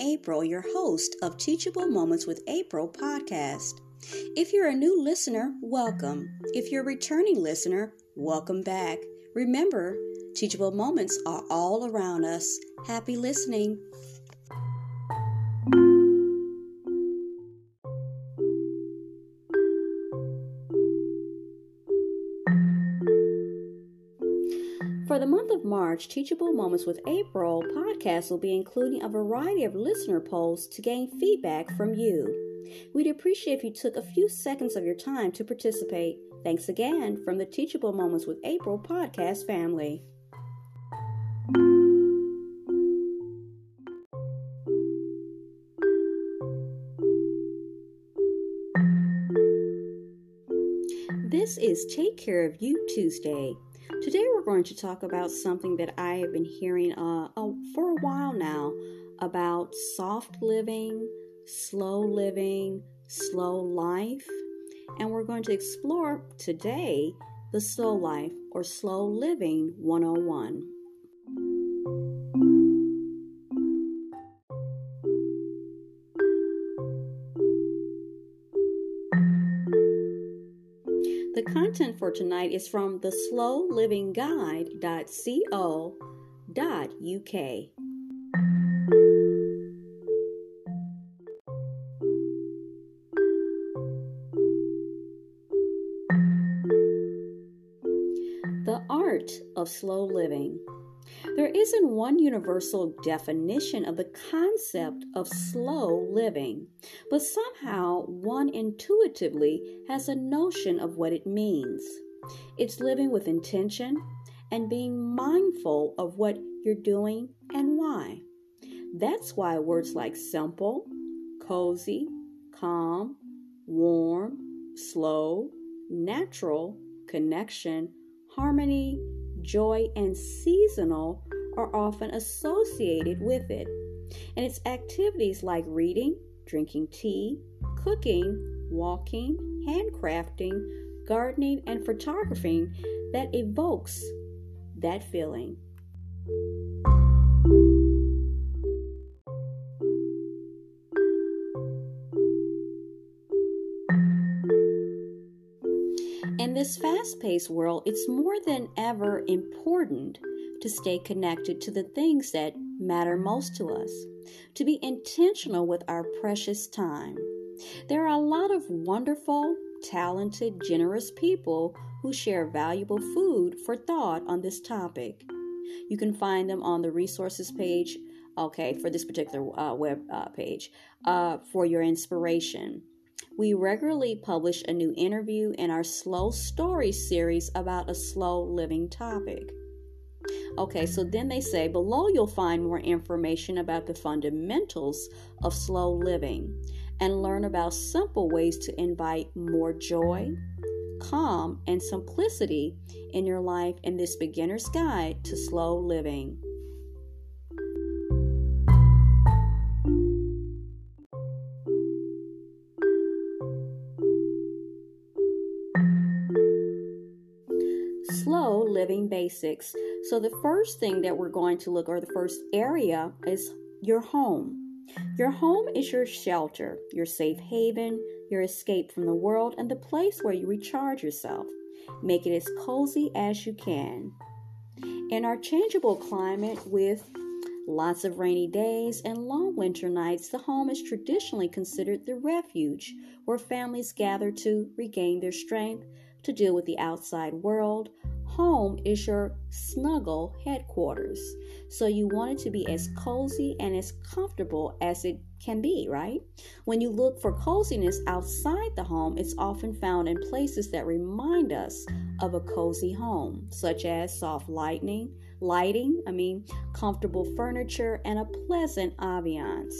April, your host of Teachable Moments with April podcast. If you're a new listener, welcome. If you're a returning listener, welcome back. Remember, teachable moments are all around us. Happy listening. For the month of March, Teachable Moments with April podcast will be including a variety of listener polls to gain feedback from you. We'd appreciate if you took a few seconds of your time to participate. Thanks again from the Teachable Moments with April podcast family. This is Take Care of You Tuesday. Today going to talk about something that I have been hearing uh, uh, for a while now about soft living, slow living, slow life. And we're going to explore today the slow life or slow living 101. Content for tonight is from the slowlivingguide.co.uk. The art of slow living. There isn't one universal definition of the concept of slow living, but somehow one intuitively has a notion of what it means. It's living with intention and being mindful of what you're doing and why. That's why words like simple, cozy, calm, warm, slow, natural, connection, harmony, joy, and seasonal are often associated with it. And it's activities like reading, drinking tea, cooking, walking, handcrafting, gardening, and photographing that evokes that feeling. In this fast paced world, it's more than ever important to stay connected to the things that matter most to us, to be intentional with our precious time. There are a lot of wonderful, talented, generous people who share valuable food for thought on this topic. You can find them on the resources page, okay, for this particular uh, web uh, page, uh, for your inspiration. We regularly publish a new interview in our Slow Story series about a slow living topic. Okay, so then they say below you'll find more information about the fundamentals of slow living and learn about simple ways to invite more joy, calm, and simplicity in your life in this beginner's guide to slow living. Basics. So, the first thing that we're going to look, or the first area, is your home. Your home is your shelter, your safe haven, your escape from the world, and the place where you recharge yourself. Make it as cozy as you can. In our changeable climate with lots of rainy days and long winter nights, the home is traditionally considered the refuge where families gather to regain their strength to deal with the outside world. Home is your snuggle headquarters. So you want it to be as cozy and as comfortable as it can be, right? When you look for coziness outside the home, it's often found in places that remind us of a cozy home, such as soft lighting, lighting, I mean, comfortable furniture and a pleasant ambiance.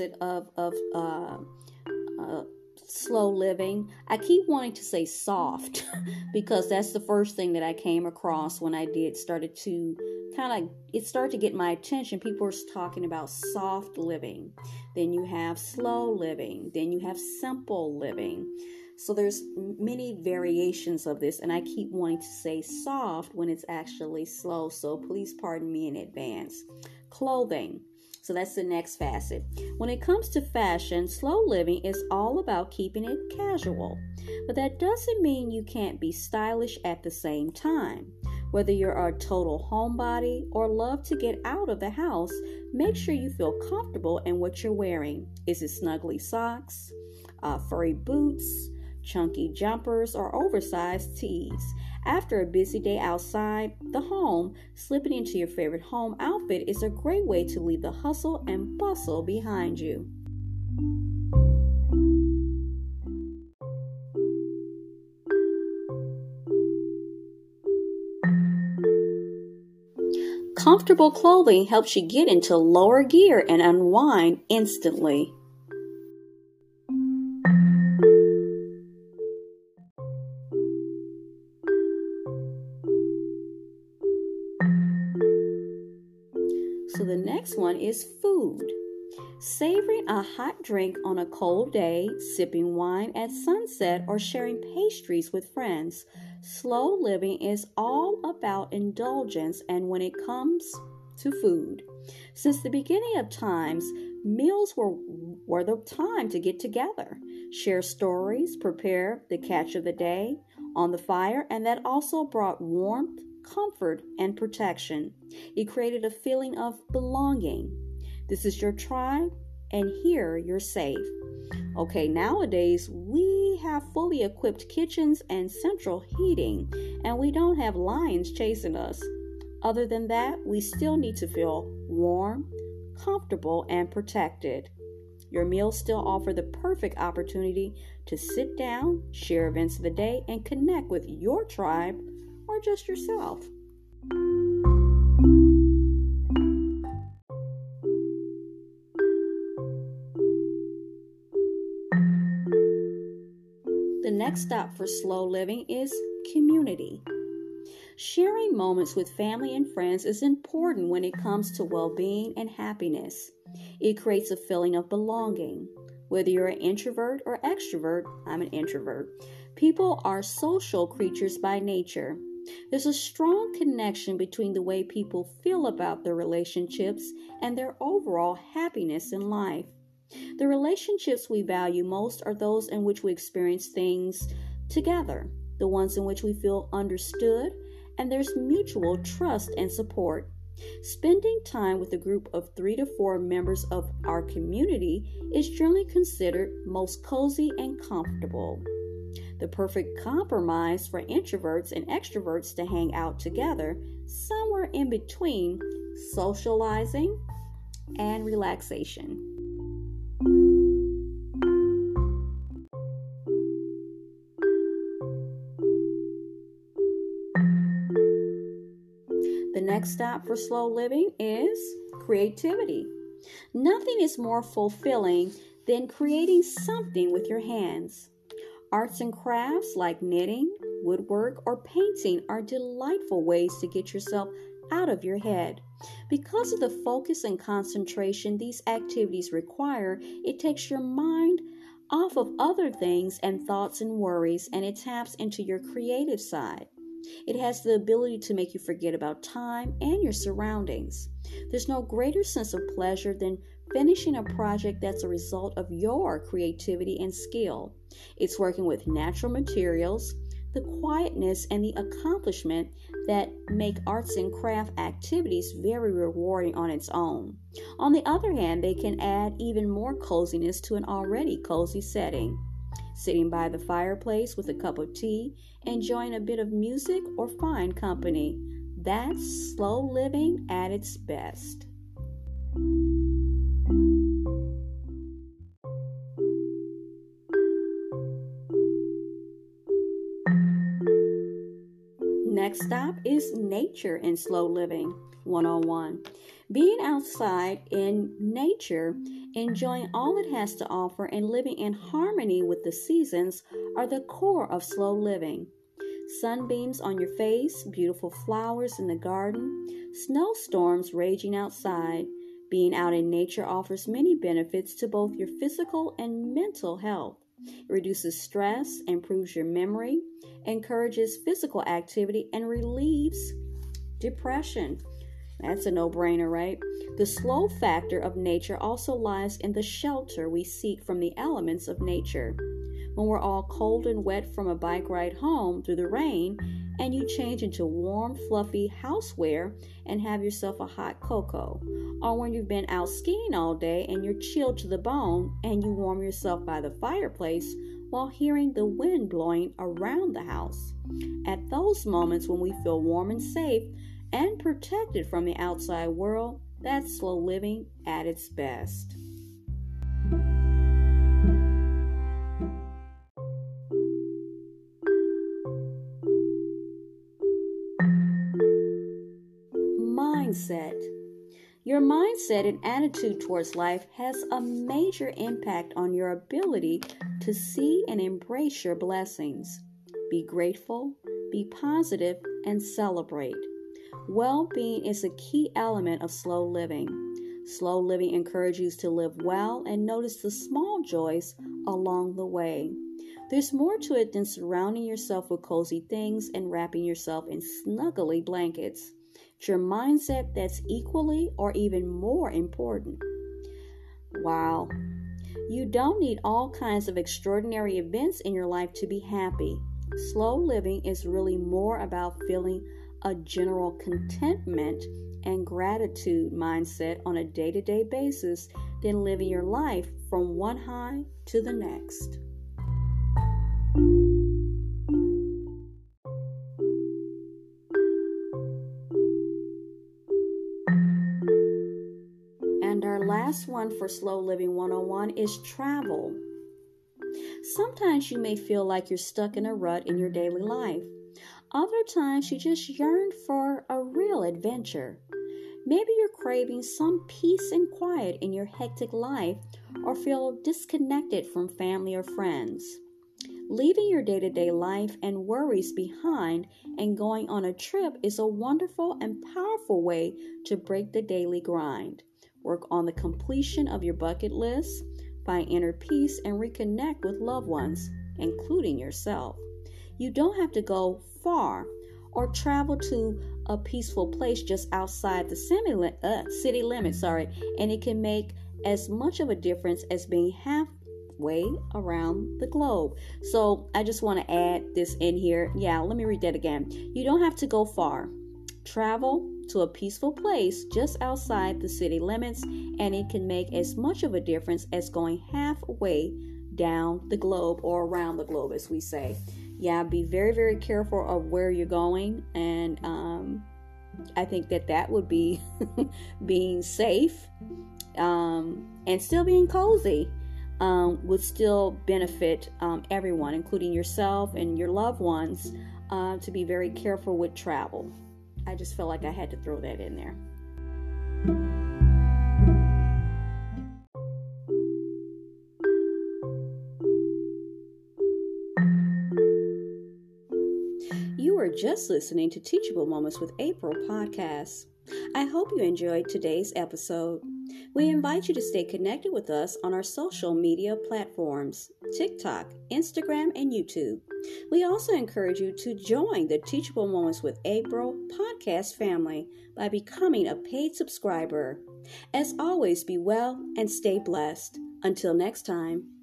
Of, of uh, uh, slow living, I keep wanting to say soft because that's the first thing that I came across when I did started to kind of it started to get my attention. People were talking about soft living. Then you have slow living, then you have simple living. So there's many variations of this and I keep wanting to say soft when it's actually slow. So please pardon me in advance. Clothing. So that's the next facet. When it comes to fashion, slow living is all about keeping it casual. But that doesn't mean you can't be stylish at the same time. Whether you're a total homebody or love to get out of the house, make sure you feel comfortable in what you're wearing. Is it snuggly socks, uh, furry boots, chunky jumpers, or oversized tees. After a busy day outside the home, slipping into your favorite home outfit is a great way to leave the hustle and bustle behind you. Comfortable clothing helps you get into lower gear and unwind instantly. So the next one is food. Savoring a hot drink on a cold day, sipping wine at sunset, or sharing pastries with friends. Slow living is all about indulgence and when it comes to food. Since the beginning of times, meals were, were the time to get together, share stories, prepare the catch of the day on the fire, and that also brought warmth, comfort, and protection. It created a feeling of belonging. This is your tribe, and here you're safe. Okay, nowadays we have fully equipped kitchens and central heating, and we don't have lions chasing us. Other than that, we still need to feel warm, comfortable, and protected. Your meals still offer the perfect opportunity to sit down, share events of the day, and connect with your tribe just yourself. The next stop for slow living is community. Sharing moments with family and friends is important when it comes to well being and happiness. It creates a feeling of belonging. Whether you're an introvert or extrovert, I'm an introvert. People are social creatures by nature. There's a strong connection between the way people feel about their relationships and their overall happiness in life. The relationships we value most are those in which we experience things together, the ones in which we feel understood, and there's mutual trust and support. Spending time with a group of three to four members of our community is generally considered most cozy and comfortable the perfect compromise for introverts and extroverts to hang out together, somewhere in between socializing and relaxation. The next stop for slow living is creativity. Nothing is more fulfilling than creating something with your hands. Arts and crafts like knitting, woodwork, or painting are delightful ways to get yourself out of your head. Because of the focus and concentration these activities require, it takes your mind off of other things and thoughts and worries and it taps into your creative side. It has the ability to make you forget about time and your surroundings. There's no greater sense of pleasure than finishing a project that's a result of your creativity and skill. It's working with natural materials, the quietness, and the accomplishment that make arts and craft activities very rewarding on its own. On the other hand, they can add even more coziness to an already cozy setting. Sitting by the fireplace with a cup of tea, enjoying a bit of music or fine company. That's slow living at its best. Next stop is nature in slow living 101. Being outside in nature, enjoying all it has to offer, and living in harmony with the seasons are the core of slow living. Sunbeams on your face, beautiful flowers in the garden, snowstorms raging outside. Being out in nature offers many benefits to both your physical and mental health. It reduces stress, improves your memory, encourages physical activity, and relieves depression. That's a no brainer, right? The slow factor of nature also lies in the shelter we seek from the elements of nature. When we're all cold and wet from a bike ride home through the rain, and you change into warm, fluffy houseware and have yourself a hot cocoa. Or when you've been out skiing all day and you're chilled to the bone and you warm yourself by the fireplace while hearing the wind blowing around the house. At those moments when we feel warm and safe, and protected from the outside world, that's slow living at its best. Your mindset and attitude towards life has a major impact on your ability to see and embrace your blessings. Be grateful, be positive, and celebrate. Well being is a key element of slow living. Slow living encourages you to live well and notice the small joys along the way. There's more to it than surrounding yourself with cozy things and wrapping yourself in snuggly blankets. It's your mindset that's equally or even more important. Wow. You don't need all kinds of extraordinary events in your life to be happy. Slow living is really more about feeling a general contentment and gratitude mindset on a day to day basis than living your life from one high to the next. Last one for Slow Living 101 is travel. Sometimes you may feel like you're stuck in a rut in your daily life. Other times you just yearn for a real adventure. Maybe you're craving some peace and quiet in your hectic life or feel disconnected from family or friends. Leaving your day to day life and worries behind and going on a trip is a wonderful and powerful way to break the daily grind. Work on the completion of your bucket list, find inner peace, and reconnect with loved ones, including yourself. You don't have to go far or travel to a peaceful place just outside the uh, city limits, sorry, and it can make as much of a difference as being halfway around the globe. So I just want to add this in here. Yeah, let me read that again. You don't have to go far. Travel to a peaceful place just outside the city limits, and it can make as much of a difference as going halfway down the globe or around the globe, as we say yeah, be very, very careful of where you're going. And um, I think that that would be being safe um, and still being cozy. Um, would still benefit um, everyone, including yourself and your loved ones, uh, to be very careful with travel. I just felt like I had to throw that in there. You are just listening to Teachable Moments with April podcast. I hope you enjoyed today's episode. We invite you to stay connected with us on our social media platforms TikTok, Instagram, and YouTube. We also encourage you to join the Teachable Moments with April podcast family by becoming a paid subscriber. As always, be well and stay blessed. Until next time.